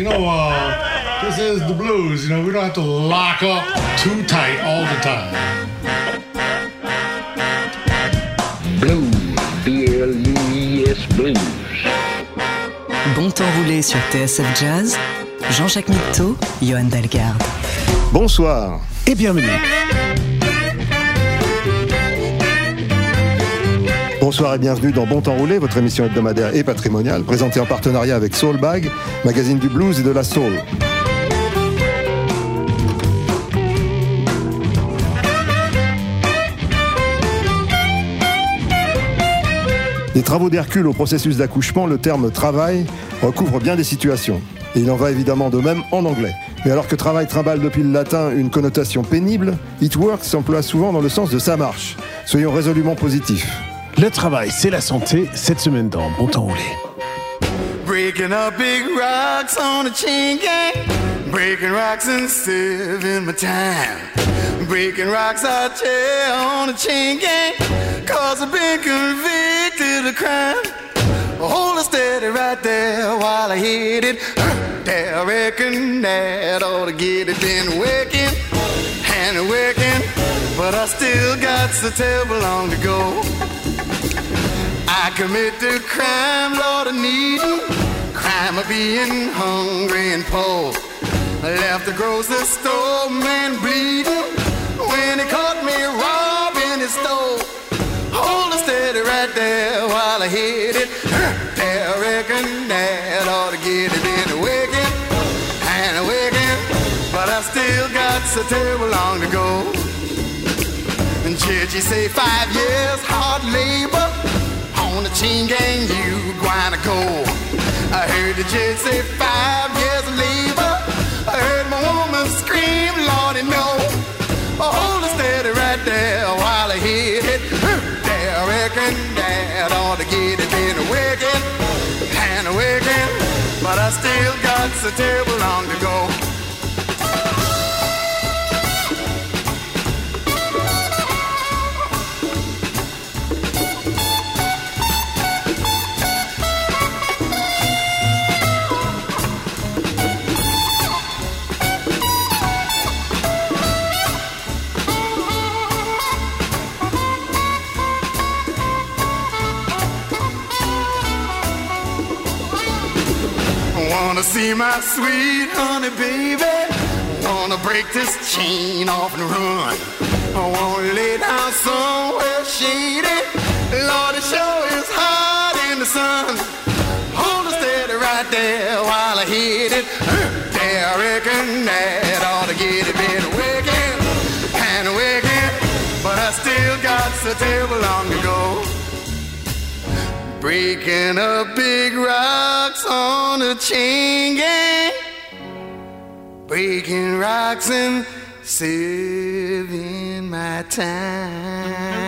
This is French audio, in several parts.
You know, uh, this is the blues. You know, we don't have to lock up too tight all the time. Blues, B-L-U-E-S Blues. Bon temps roulé sur TSF Jazz, Jean-Jacques Mitteau, Johan Dalgarde. Bonsoir. Et bienvenue. Bonsoir et bienvenue dans Bon Temps Roulé, votre émission hebdomadaire et patrimoniale, présentée en partenariat avec Soulbag, magazine du blues et de la soul. Des travaux d'Hercule au processus d'accouchement, le terme travail recouvre bien des situations. Et il en va évidemment de même en anglais. Mais alors que travail trimballe depuis le latin une connotation pénible, it work s'emploie souvent dans le sens de ça marche. Soyons résolument positifs. Le travail, c'est la santé. Cette semaine dans Bon Temps Roulé. Breaking up big rocks on a chain. Breaking rocks and saving my time. Breaking rocks tell on a chain gang. Cause I've been convicted of crime. Hold it steady right there while I hit it. There, reckon that ought to get it. Been working and working, but I still got so terrible long to go. I commit the crime, Lord, of needing, crime of being hungry and poor. I left the grocery store, man, bleeding when he caught me robbing his store. Hold it steady right there while I hit it. There, I reckon that ought to get it in the wicked and wicked, but I still got so terrible long to go. And Church, say five years hard labor on the chain gang, you gonna go. I heard the judge say five years of labor. I heard my woman scream, Lordy, no. Oh, hold it steady right there while I hit it. There, I reckon that ought to get it in a wicked and a wicked, but I still got so terrible long to go. Wanna see my sweet honey baby? Wanna break this chain off and run? I wanna lay down somewhere shady. Lord, it sure is hot in the sun. Hold it steady right there while I hit it. There, I reckon that ought to get it been wicked and wicked, but I still got so terrible long to go. Breaking up big rocks on a chain gang. Breaking rocks and saving my time.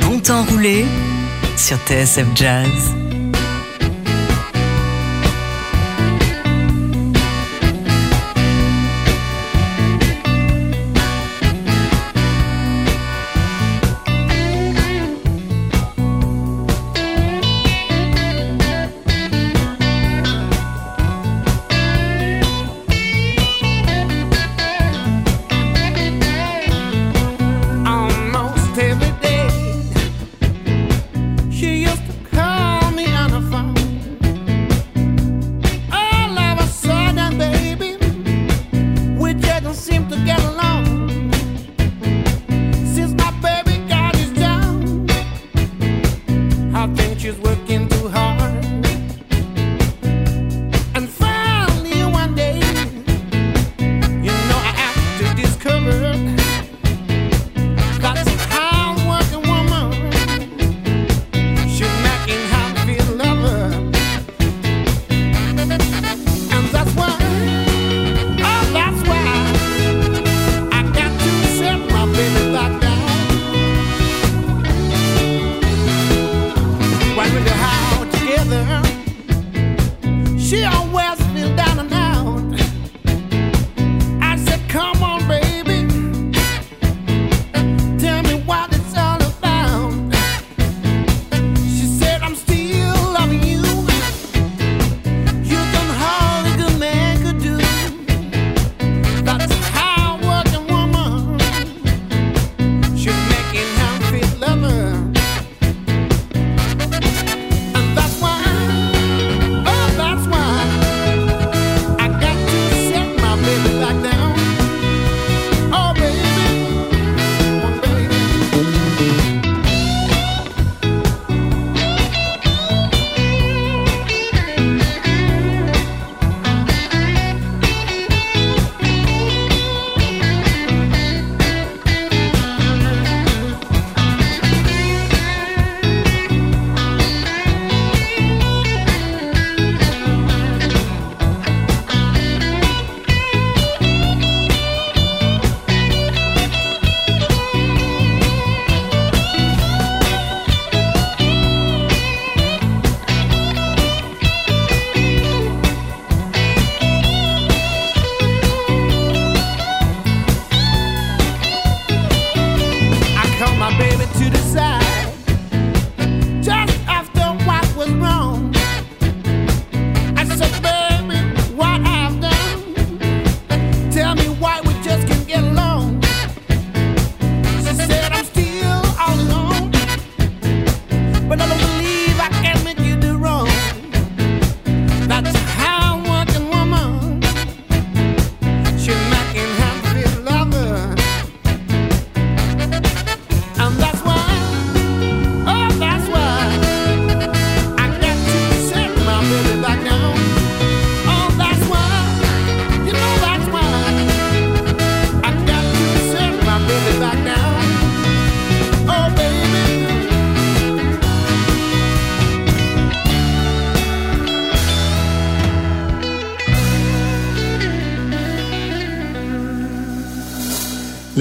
Bon temps roulé sur TSF Jazz.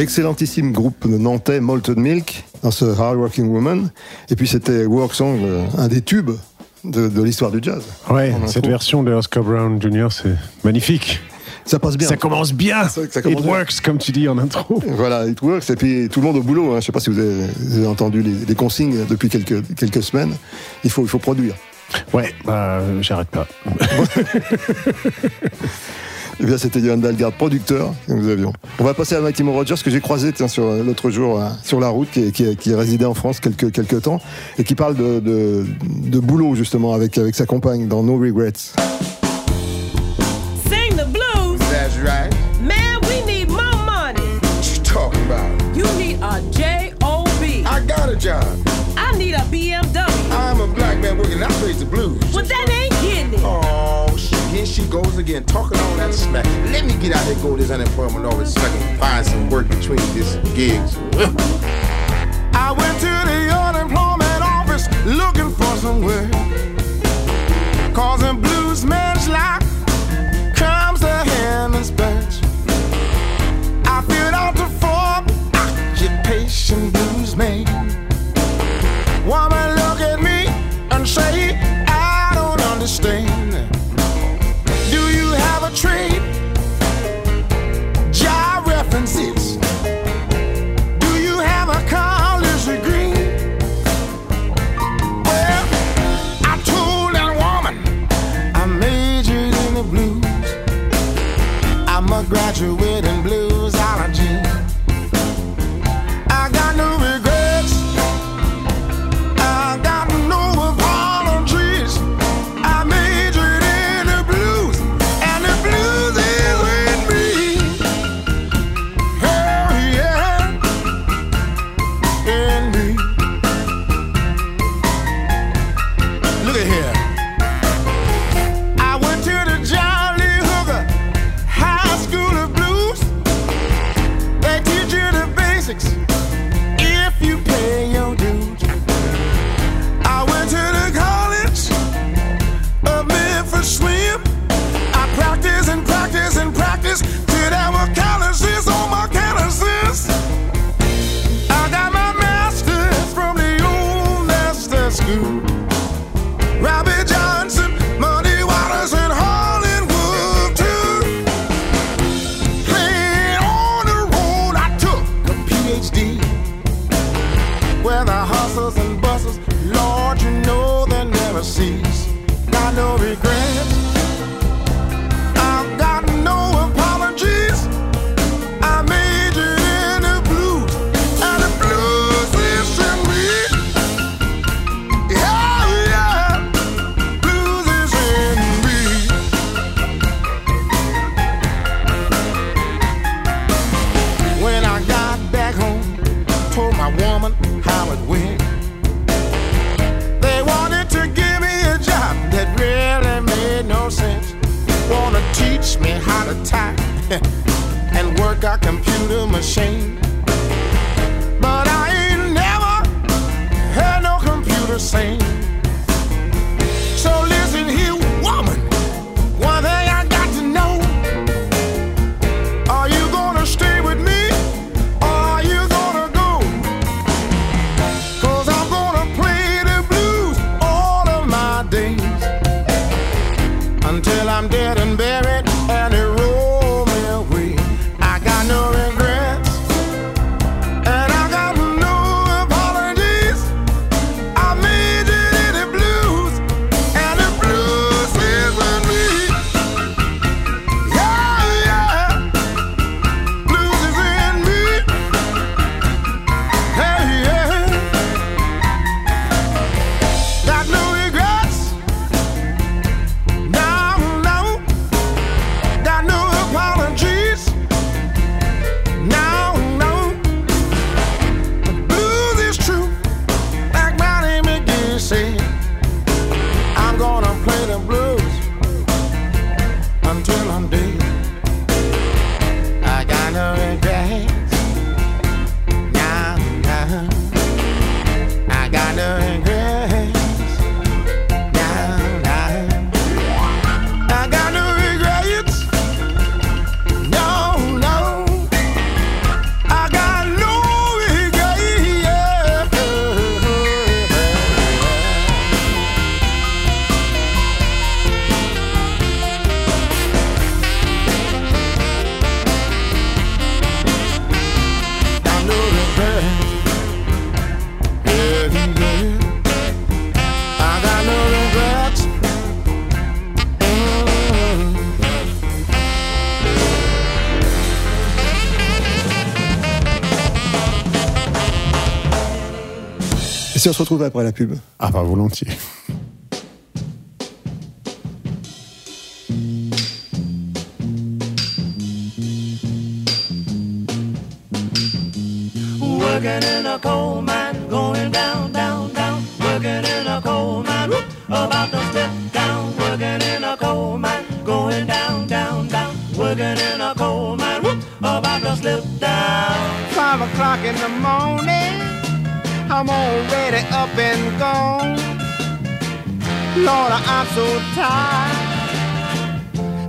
L'excellentissime groupe nantais Molten Milk dans ce Hard Working Woman. Et puis c'était Work Song, euh, un des tubes de, de l'histoire du jazz. Ouais, cette version de Oscar Brown Jr., c'est magnifique. Ça passe bien. Ça commence bien. Que ça commence It bien. works, comme tu dis en intro. Voilà, it works. Et puis tout le monde au boulot. hein. Je ne sais pas si vous avez, vous avez entendu les, les consignes depuis quelques, quelques semaines. Il faut, il faut produire. Ouais, bah, j'arrête pas. Eh bien, c'était Johan Dalgard, producteur que nous avions. On va passer à Mighty Mo Rogers, que j'ai croisé tiens, sur euh, l'autre jour euh, sur la route, qui, qui, qui résidait en France quelques, quelques temps, et qui parle de, de, de boulot justement avec, avec sa compagne dans No Regrets. Sing the blues. That's right. Man, we need more money. What you talking about? You need a J-O-B. I got a job. I need a BMW. I'm a black man working. I plays the blues. Goes again, talking all that smack. Let me get out and go to this unemployment office so I can find some work between these gigs. I went to the unemployment office looking for some work. Causing blues man's life comes in spurts. I filled out the form, occupation Si on se retrouve après la pub. Ah bah volontiers. Working in a coal mine, going down, down, down. Working in a coal mine, whoop, about to slip down. Working in a coal mine, going down, down, down. Working in a coal mine, whoop, about to slip down. Five o'clock in the morning, I'm already up and gone. Lord, I'm so tired.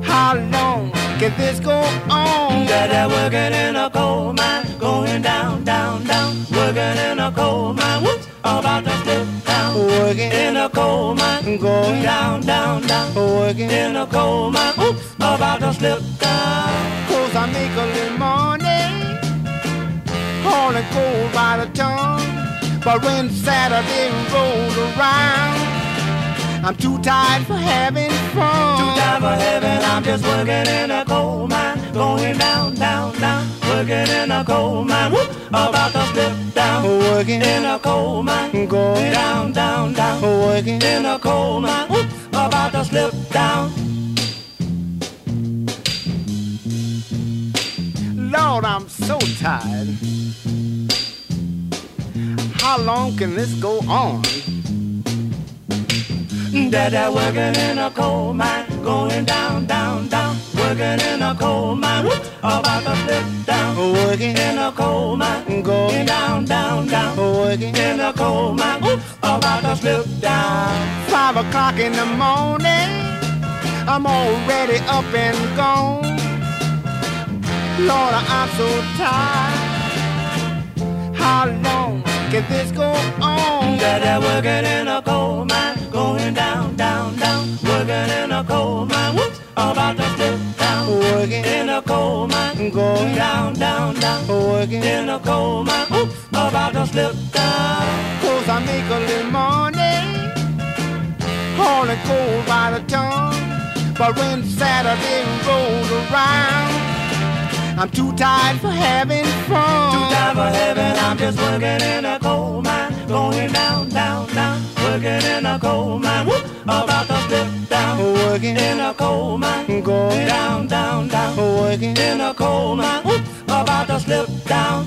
How long can this go on? Dada working in a coal mine, going down, down, down. Working in a coal mine, whoop, about to slip down. Working In a coal mine, Going down, down, down. Working In a coal mine, oops, about to slip down. Cause I make a little money Hauling coal by the ton But when Saturday rolls around. I'm too tired for having fun. Too tired for heaven, I'm just working in a coal mine, going down, down, down. Working in a coal mine, whoop, about to slip down. Working. In a coal mine, Going down, down, down. Working. In a coal mine, whoop, about to slip down. Lord, I'm so tired How long can this go on? Dada working in a coal mine, going down, down, down. Working in a coal mine, whoop, about to slip down. Working In a coal mine, Going down, down, down. Working In a coal mine, whoop, about to slip down. Five o'clock in the morning, I'm already up and gone. Lord, I'm so tired. How long can this go on? Dada working in a coal mine, going down, down, down. Working in a coal mine, whoop, about to slip down. Working In a coal mine, Going down, down, down. Working In a coal mine, whoop, about to slip down. Cause I make a little money Hauling coal by the ton But when Saturday rolls around I'm too tired for having fun Too tired for heaven, I'm just working in a coal mine, going down, down, down. Working in a coal mine, whoop, about to slip down. Working In a coal mine, Going down, down, down. Working In a coal mine, whoop, about to slip down.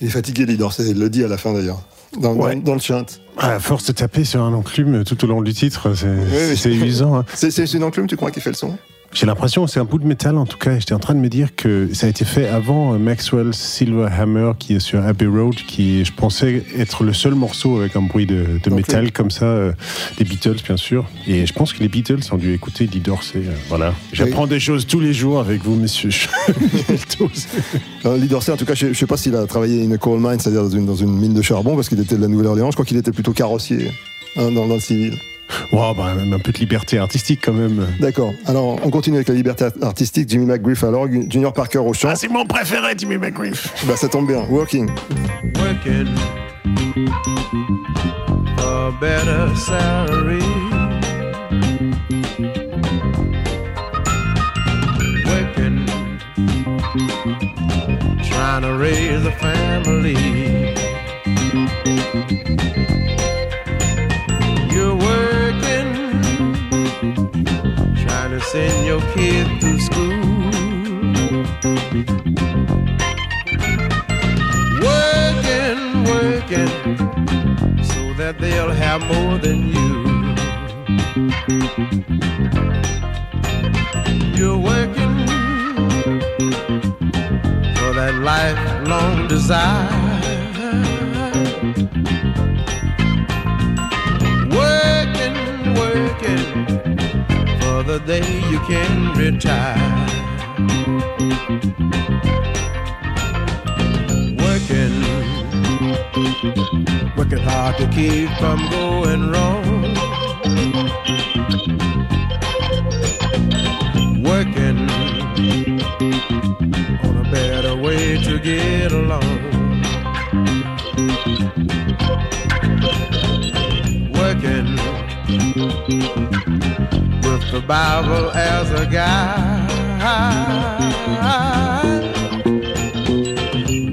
Il est fatigué, Lidor, c'est- il le dit à la fin d'ailleurs. Dans, Ouais. dans, dans le chant. À force de taper sur un enclume tout au long du titre, c'est oui. c'est usant. hein. C'est c'est une enclume, tu crois, qui fait le son? J'ai l'impression que c'est un bout de métal en tout cas. J'étais en train de me dire que ça a été fait avant euh, Maxwell Silverhammer qui est sur Abbey Road, qui je pensais être le seul morceau avec un bruit de, métal comme ça, euh, des Beatles bien sûr. Et je pense que les Beatles ont dû écouter Lee Dorsey. euh, voilà. J'apprends des choses tous les jours avec vous, messieurs. Euh, Lee Dorsey, en tout cas, je ne sais pas s'il a travaillé une coal mine, c'est-à-dire dans une, dans une mine de charbon, parce qu'il était de la Nouvelle-Orléans. Je crois qu'il était plutôt carrossier hein, dans, dans le civil. Wow, bah, même un peu de liberté artistique quand même. D'accord. Alors, on continue avec la liberté artistique. Jimmy McGriff à l'orgue, Junior Parker au chant. Ah, c'est mon préféré, Jimmy McGriff. Bah, ça tombe bien. Working. working for a better salary. Working, trying to raise a family. Send your kid through school. working, working, so that they'll have more than you. You're working for that lifelong desire. The day you can retire. working, working hard to keep from going wrong. Working on a better way to get along. Working with the Bible as a guide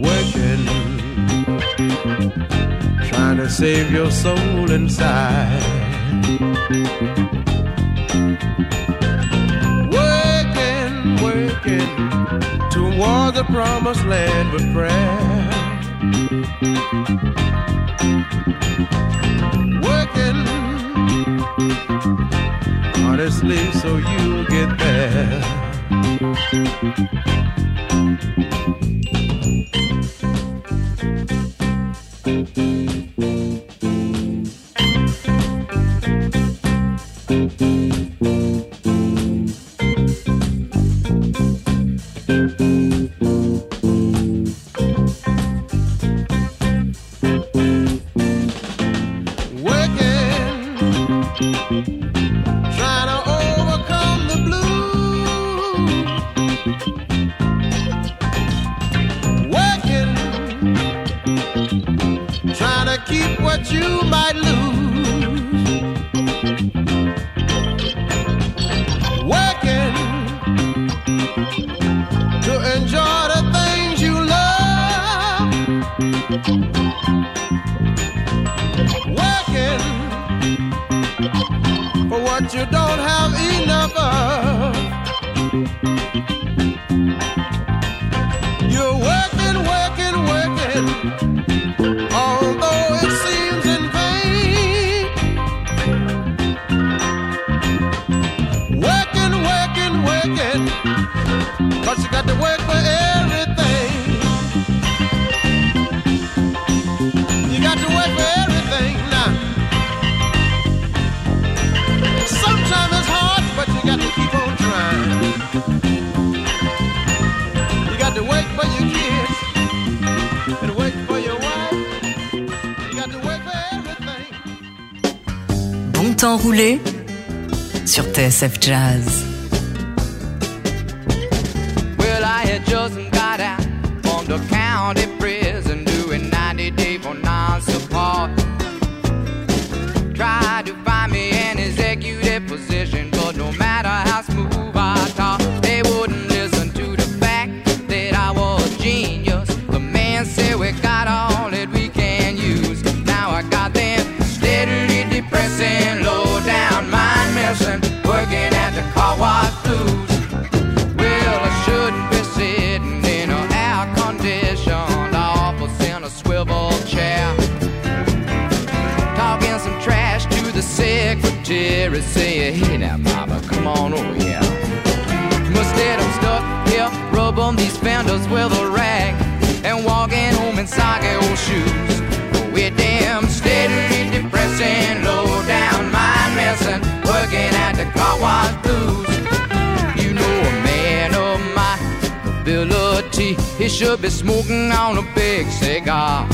working trying to save your soul inside. Working, working toward the promised land with prayer. Working honestly so you'll get there. Sur TSF Jazz. And walking home in soggy old shoes. Them steadily depressing, low down mind messing, working at the car wash blues. You know a man of my ability, he should be smoking on a big cigar.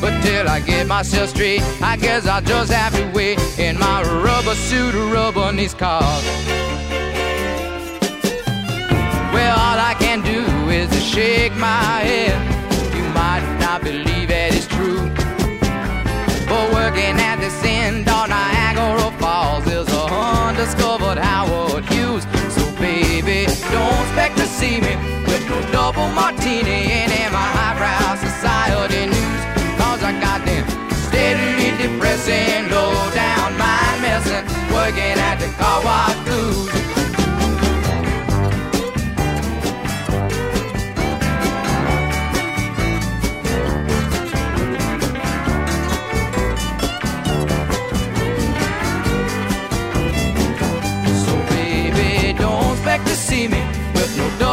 But till I get myself straight, I guess I'll just have to wait in my rubber suit, rubbing these cars. Shake my head. You might not believe it is true. But working at this end on Niagara Falls is a undiscovered Howard Hughes. So baby, don't expect to see me with no double martini and in my highbrow society news. Cause I got them steadily depressing, low down mind messing, working at the car wash blues.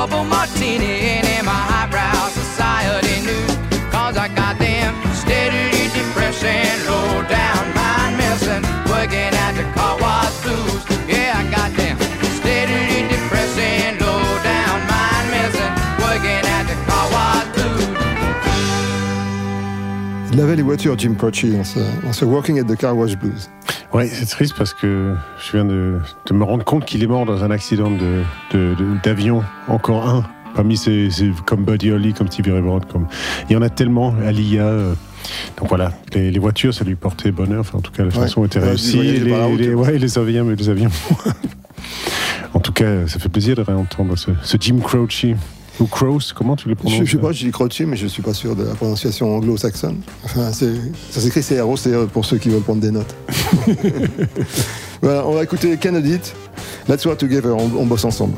Double martini in my highbrow society news. Cause I got them steadily depressing, low down mind messing, working at the car wash blues. Yeah, I got them steadily depressing, low down mind messing, working at the car wash blues. Il avait les voitures, Jim Croce, dans ce, dans ce Walking at the Car Wash Blues. Ouais, c'est triste parce que je viens de, de me rendre compte qu'il est mort dans un accident de- de- de- d'avion, encore un. Parmi ces, ces- comme Buddy Holly, comme Stevie Ray Vaughan, comme il y en a tellement. Alia. euh, donc voilà, les, les voitures, ça lui portait bonheur. Enfin, en tout cas, la chanson était Ouais, réussie. les, les- ouais. ouais, les avions, mais les avions. en tout cas, ça fait plaisir de réentendre ce, ce Jim Croce. Ou comment tu le prononces Je ne sais pas, je dis Croce, mais je ne suis pas sûr de la prononciation anglo-saxonne. Enfin, ça s'écrit CRO, CROCE pour ceux qui veulent prendre des notes. voilà, on va écouter Canadite. That's what together, on bosse ensemble.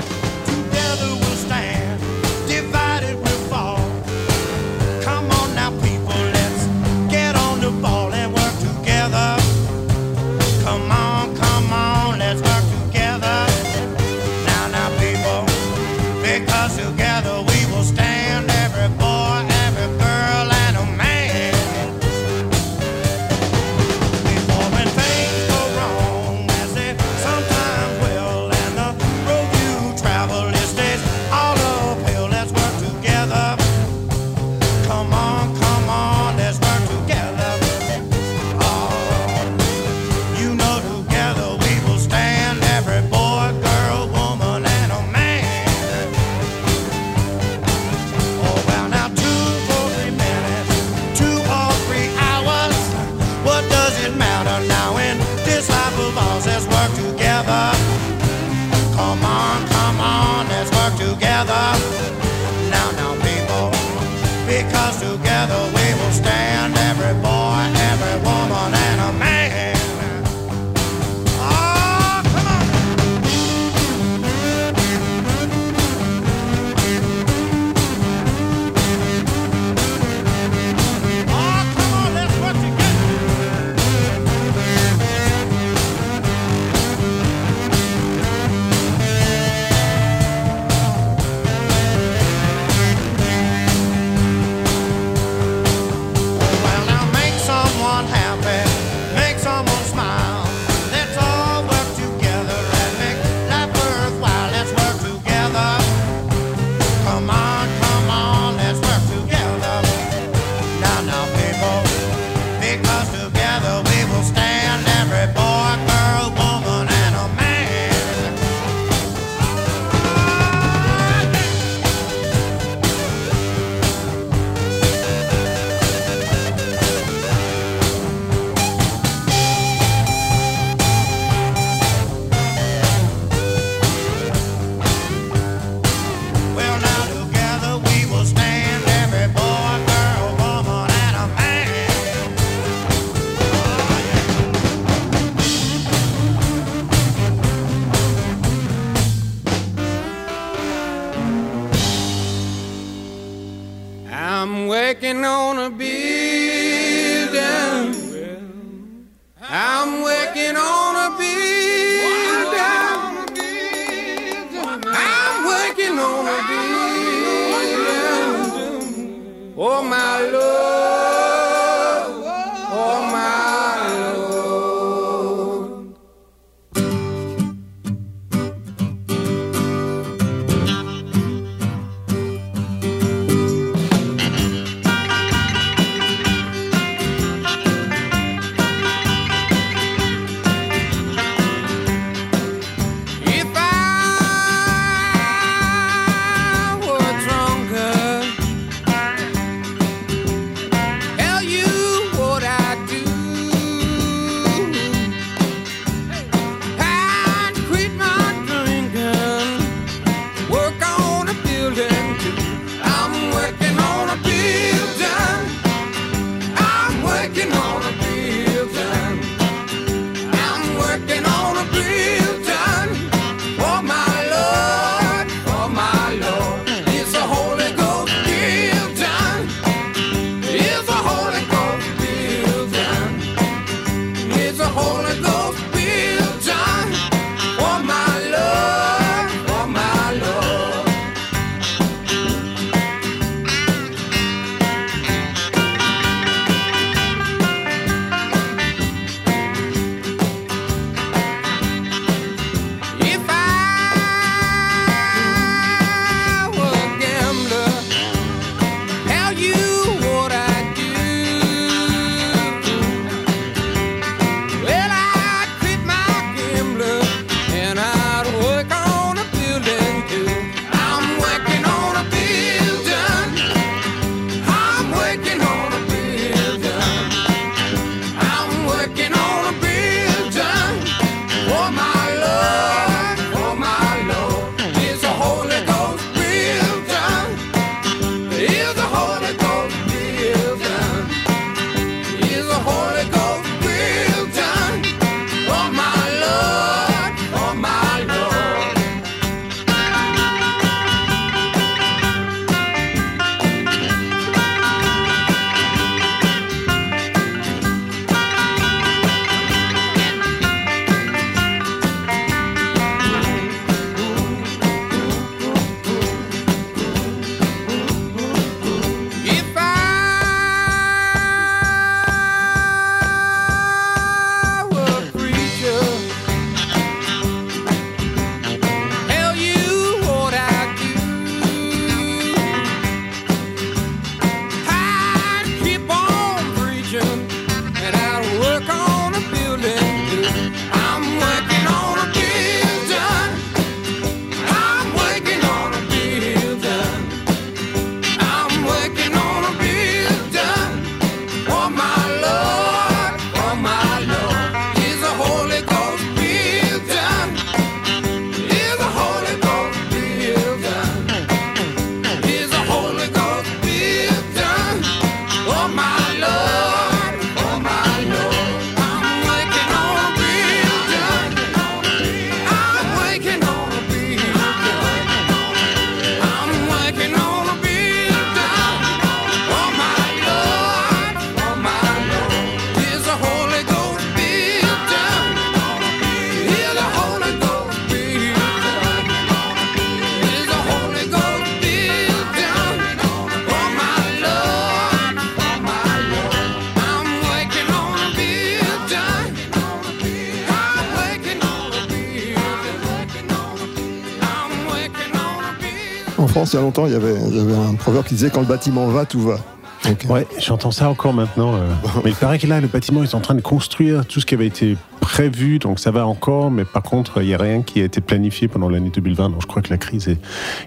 Il y a longtemps, il y avait, il y avait un proverbe qui disait quand le bâtiment va, tout va. Donc, Ouais, j'entends ça encore maintenant. euh. Mais il paraît que là, le bâtiment, ils sont en train de construire tout ce qui avait été prévu, donc ça va encore, mais par contre, il n'y a rien qui a été planifié pendant l'année 2020. Donc je crois que la crise est,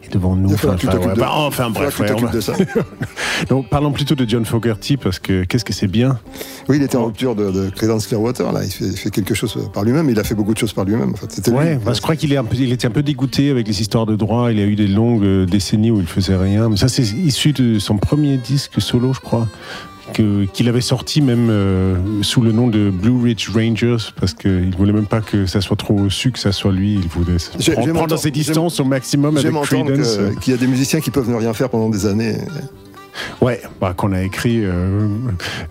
est devant nous. Que tu t'occupes de- bah, enfin bref, ouais, on de ça. donc parlons plutôt de John Fogerty, parce que qu'est-ce que c'est bien? Oui, il était en rupture de, de Creedence Clearwater, là. Il fait, il fait quelque chose par lui-même. Il a fait beaucoup de choses par lui-même. En fait, lui. Ouais, bah, je crois qu'il il était un peu dégoûté avec les histoires de droit. Il a eu des longues euh, décennies où il faisait rien. Mais ça, c'est issu de son premier disque solo, je crois, qu'il avait sorti même euh, sous le nom de Blue Ridge Rangers, parce qu'il voulait même pas que ça soit trop su que ça soit lui. Il voulait prendre, prendre ses distances au maximum avec Creedence. qu'il y a des musiciens qui peuvent ne rien faire pendant des années. Ouais, bah, qu'on a écrit euh,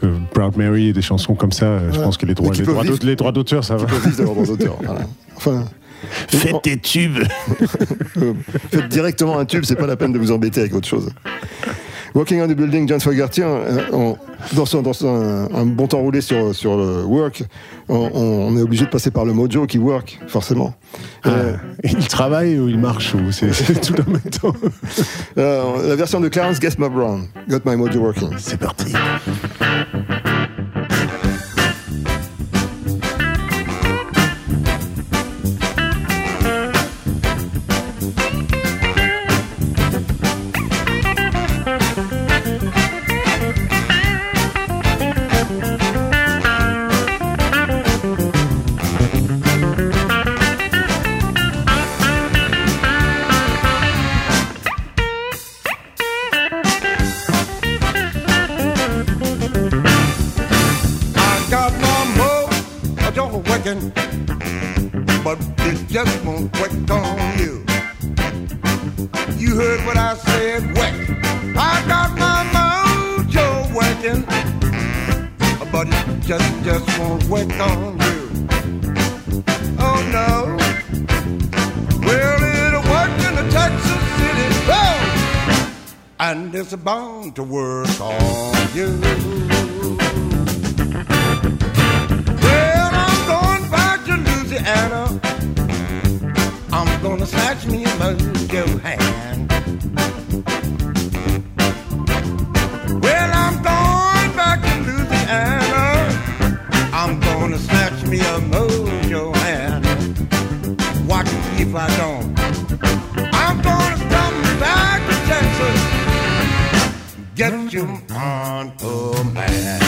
euh, Proud Mary et des chansons comme ça. Je pense que les droits, les droits les droits d'auteur, ça va. De leurs droits d'auteur. Voilà. Enfin, Faites des tubes. euh, faites directement un tube, c'est pas la peine de vous embêter avec autre chose. Walking on the Building, John Fogerty, euh, on- dans, son, dans son- un, bon temps roulé sur, sur le work, on, on est obligé de passer par le mojo qui work, forcément. Euh, il travaille ou il marche ou c'est tout en même temps. euh, la version de Clarence Guest My Brown, Got My Mojo Working. C'est parti. And it's bound to work on you. Well, I'm going back to Louisiana. I'm gonna snatch me a mojo hand. Well, I'm going back to Louisiana. I'm gonna snatch me a mojo hand. Watch if I don't. him on a man.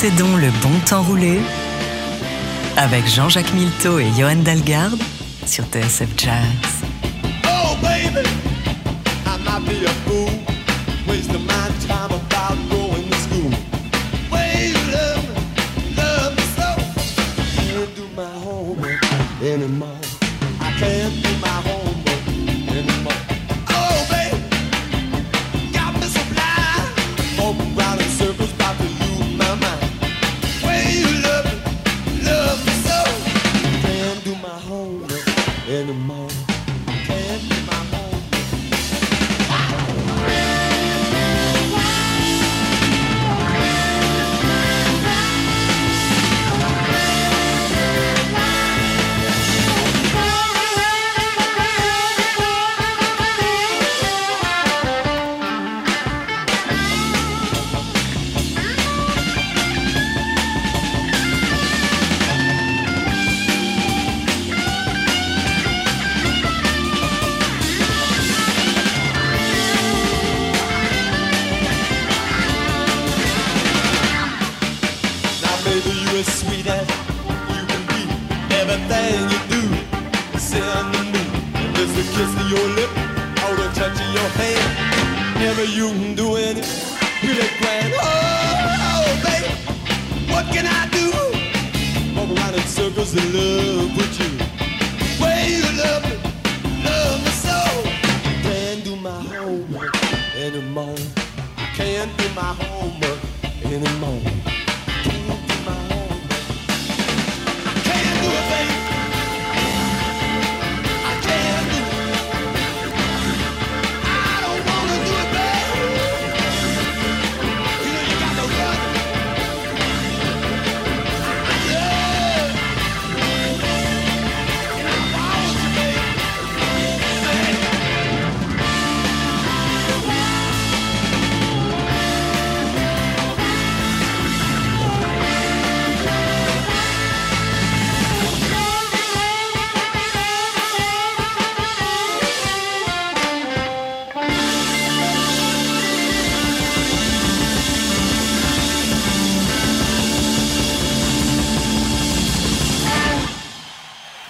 Donc le bon temps rouler avec Jean-Jacques Milteau et Johan Dalgarde sur TSF Jazz. You do is send to me. Just a kiss of your lip, or the touch of your hand. Never you can do any really grand. Oh, oh, baby, what can I do? Walk around in circles in love with you. Way you love me, love me so. Can't do my homework anymore. Can't do my homework anymore.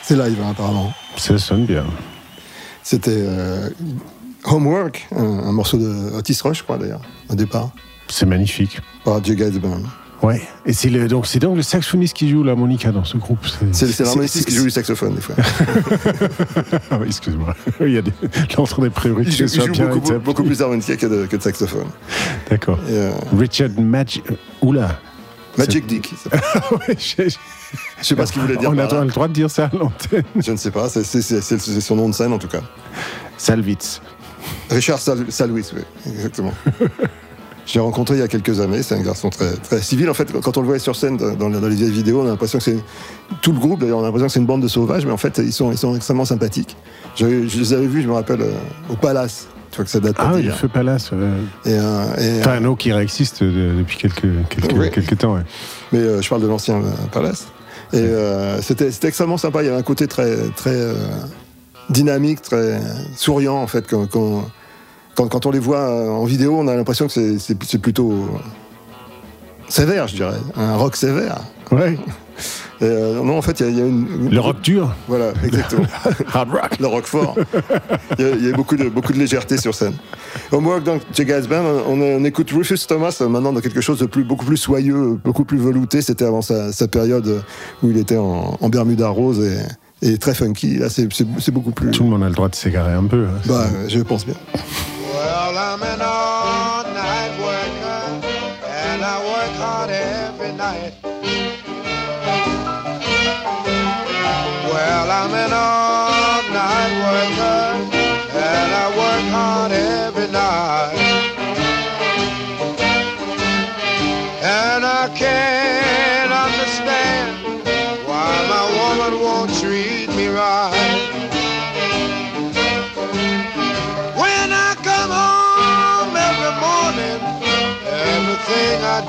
C'est live, hein, apparemment. Ça sonne bien. C'était euh, Homework, un, un morceau de Otis Rush, je crois, d'ailleurs, au départ, C'est magnifique. par J. Gatsby. Ouais. Et c'est le, donc, c'est donc le saxophoniste qui joue l'harmonica dans ce groupe. C'est l'harmoniciste qui joue du saxophone, des fois. Ah oui, excuse-moi. Il y a des, des priorités. Il joue, beaucoup, plus d'harmonica que de, que de saxophone. D'accord. Euh, Richard Magic. Oula. Magic Dick. Ouais, je- Je sais pas ce qu'il voulait dire. On a le droit de dire ça à l'antenne. Je ne sais pas, c'est son nom de scène en tout cas. Salvitz. Richard Sal Salouis, oui, exactement. Je l'ai rencontré il y a quelques années, c'est un garçon très, très civil. En fait, quand on le voyait sur scène dans, les- dans les vieilles vidéos, on a l'impression que c'est. Tout le groupe, d'ailleurs, on a l'impression que c'est une bande de sauvages, mais en fait, ils sont, ils sont extrêmement sympathiques. Je, je les avais vus, je me rappelle, euh, au Palace. Tu vois que ça date Ah oui, le Feu Palace. euh, Et, euh, et, Enfin, un eau qui réexiste de- depuis quelques, quelques, temps. ouais. Mais euh, je parle de l'ancien euh, Palace. Et euh, c'était extrêmement sympa. Il y avait un côté très, très euh, dynamique, très souriant, en fait. Quand, quand, quand, quand on les voit euh, en vidéo, on a l'impression que c'est- plutôt euh, sévère, je dirais. Un rock sévère. Ouais. Et, euh, non, en fait, il y y a une. Le rock dur. Voilà, exactement. Hard rock. le rock fort. Il y a, il y a beaucoup, de, beaucoup de légèreté sur scène. Homework, donc, J. Band, on, on écoute Rufus Thomas euh, maintenant dans quelque chose de plus, beaucoup plus soyeux, beaucoup plus velouté. C'était avant sa, sa période où il était en, en Bermuda rose et, et très funky. Là, c'est beaucoup plus. Tout le monde a le droit de s'égarer un peu. hein. Bah, je pense bien. Well,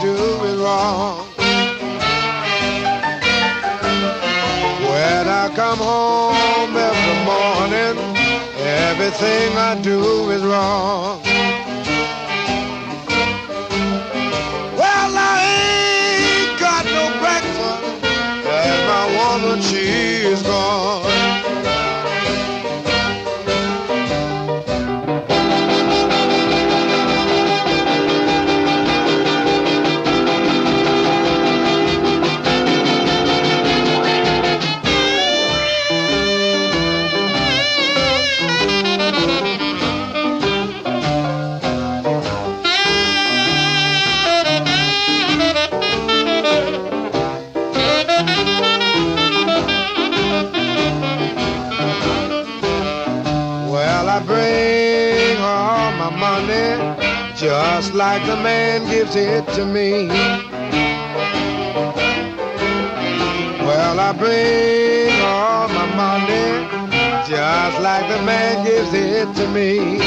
do doing wrong. When I come home every morning, everything I do is wrong. like the man gives it to me. Well, I bring all my money just like the man gives it to me.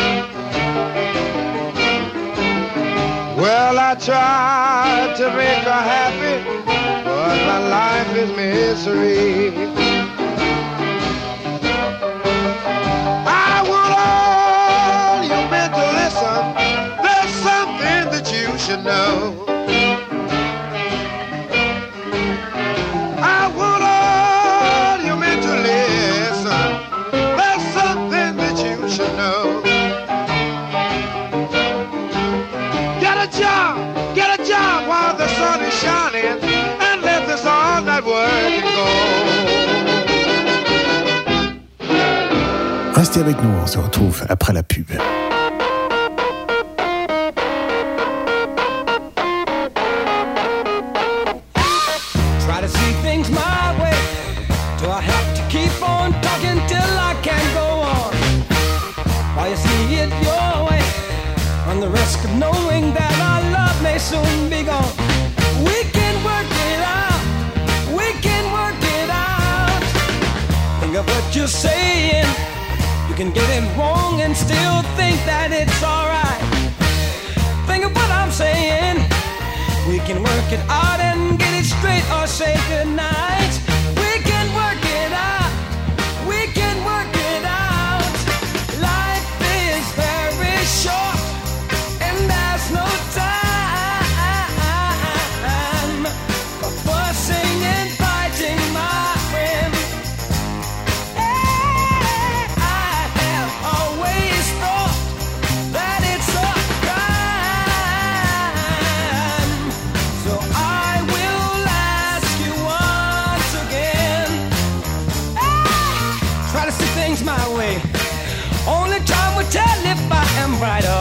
Well, I try to make her happy, but my life is misery. avec nous. On se retrouve après la pub. right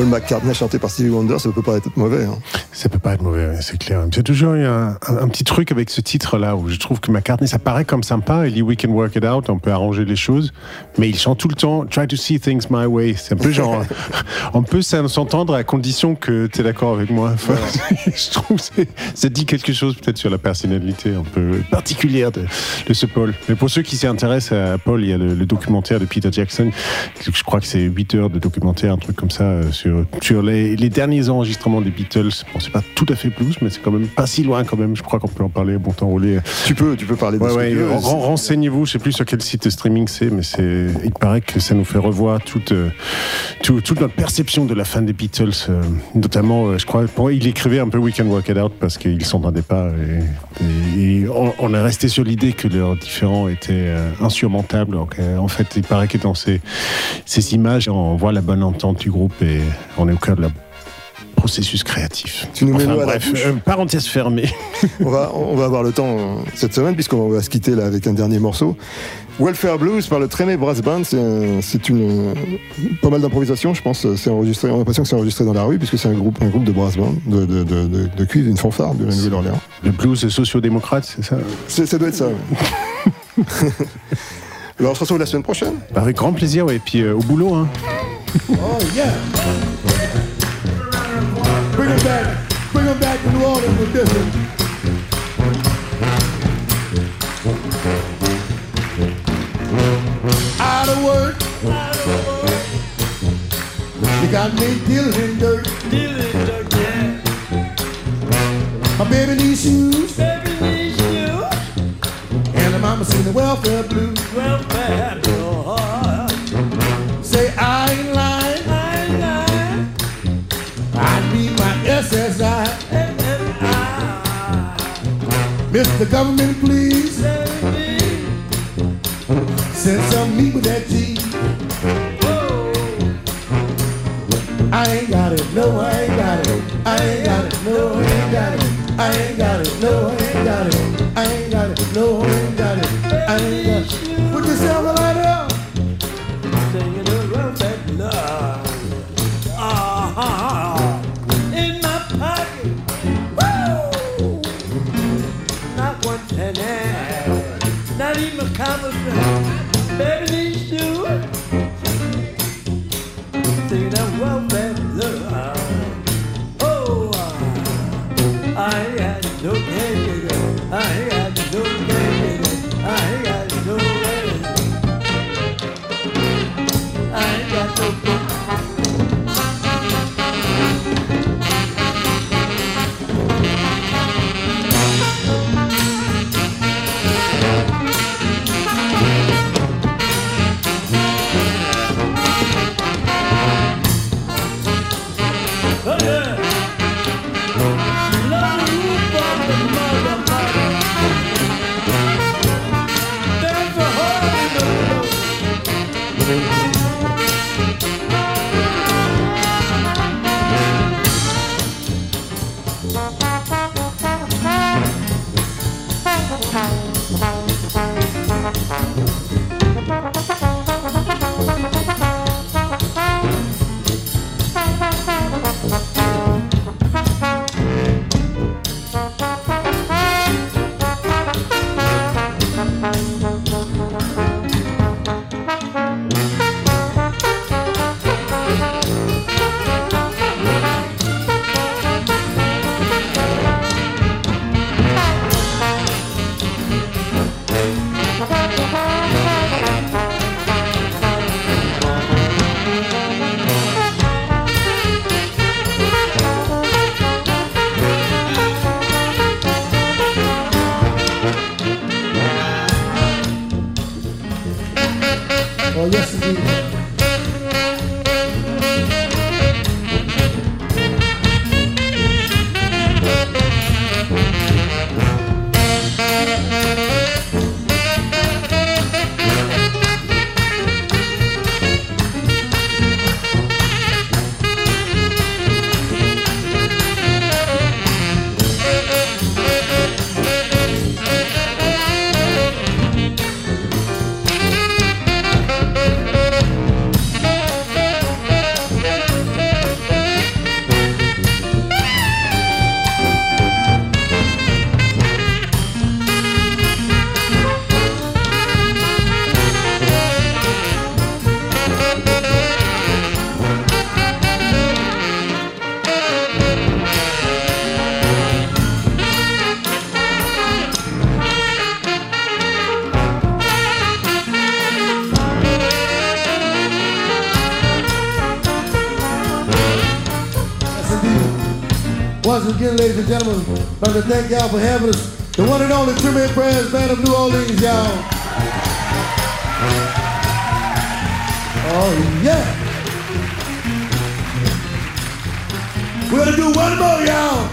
Paul McCartney chanté par Stevie Wonder, ça peut pas mauvais. Hein. Ça peut pas être mauvais, ouais, c'est clair. J'ai toujours eu un, un- un petit truc avec ce titre-là où je trouve que McCartney, ça paraît comme sympa. Il dit We can work it out, on peut arranger les choses. Mais il chante tout le temps Try to see things my way. C'est un peu genre. on peut s'en- s'entendre à condition que tu es d'accord avec moi. Enfin, je trouve que ça dit quelque chose peut-être sur la personnalité un peu particulière de, de ce Paul. Mais pour ceux qui s'y intéressent à Paul, il y a le, le documentaire de Peter Jackson. Je crois que c'est 8 heures de documentaire, un truc comme ça, euh, sur, sur les, les derniers enregistrements des Beatles. Bon, c'est pas tout à fait blues, mais c'est quand même pas si loin quand même. Je crois qu'on peut en parler bon temps roulé. Tu peux, tu peux parler de Ouais, ouais, ren- renseignez-vous, je sais plus sur quel site de streaming c'est, mais c'est, il paraît que ça nous fait revoir toute, euh, tout- toute notre perception de la fin des Beatles, euh, notamment, euh, je crois, pour- il écrivait un peu We Can Work It Out parce qu'ils s'entendaient pas et, et- et on, on est resté sur l'idée que leurs différends étaient euh, insurmontables. Donc, euh, en fait, il paraît que dans ces, ces images, on voit la bonne entente du groupe et on est au cœur de la processus créatif. Tu nous mets Enfin, la bref, euh, parenthèse fermée. on, va, on va avoir le temps euh, cette semaine, puisqu'on va se quitter là avec un dernier morceau. Welfare Blues par le Tremé Brass Band, c'est un- c'est une pas mal d'improvisation, je pense. C'est enregistré, on a l'impression que c'est enregistré dans la rue, puisque c'est un groupe, un groupe de brass band, de, de, de, de- cuivre, une fanfare de la Nouvelle-Orléans. Le blues sociodémocrate, c'est ça? Ça doit être ça. Alors on se retrouve la semaine prochaine. Avec grand plaisir, ouais. Et puis euh, au boulot, hein. Oh yeah. Bring them back. Bring them back to New Orleans with this one. Out of work. You got me dealing in dirt. Dealing in dirt, yeah. My baby needs shoes. Baby needs shoes. And the mama sing the welfare blues. Welfare blues. Mr. Government, please. Send some meat with that cheese. I ain't got it, no, I ain't got it. I ain't got it, no, I ain't got it. I ain't got it, no, I ain't got it. I ain't got it, no, Baby needs you. Say that well. Yes. Y'all for having us. The one and only Premier Brass Band of New Orleans, y'all. Oh, yeah. We're gonna do one more, y'all.